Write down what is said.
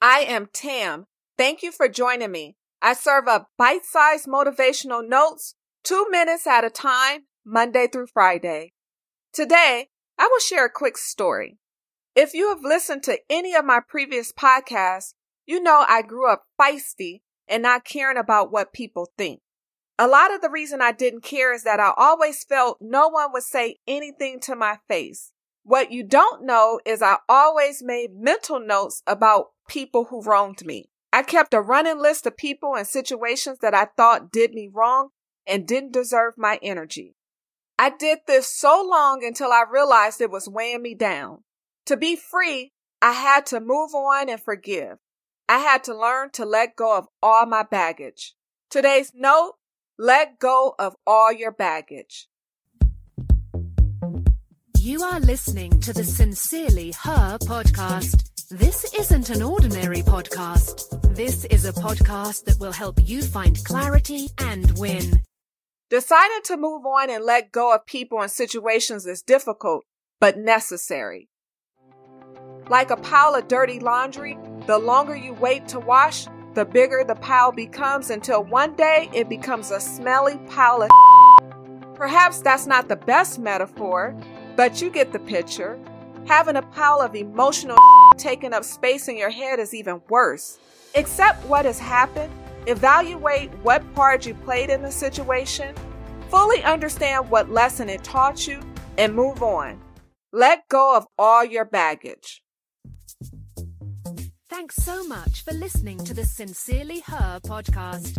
I am Tam. Thank you for joining me. I serve up bite sized motivational notes, two minutes at a time, Monday through Friday. Today, I will share a quick story. If you have listened to any of my previous podcasts, you know I grew up feisty and not caring about what people think. A lot of the reason I didn't care is that I always felt no one would say anything to my face. What you don't know is I always made mental notes about people who wronged me. I kept a running list of people and situations that I thought did me wrong and didn't deserve my energy. I did this so long until I realized it was weighing me down. To be free, I had to move on and forgive. I had to learn to let go of all my baggage. Today's note let go of all your baggage. You are listening to the Sincerely Her podcast. This isn't an ordinary podcast. This is a podcast that will help you find clarity and win. Deciding to move on and let go of people and situations is difficult, but necessary. Like a pile of dirty laundry, the longer you wait to wash, the bigger the pile becomes until one day it becomes a smelly pile of. Perhaps that's not the best metaphor, but you get the picture. Having a pile of emotional taking up space in your head is even worse. Accept what has happened, evaluate what part you played in the situation, fully understand what lesson it taught you, and move on. Let go of all your baggage. Thanks so much for listening to the Sincerely Her podcast.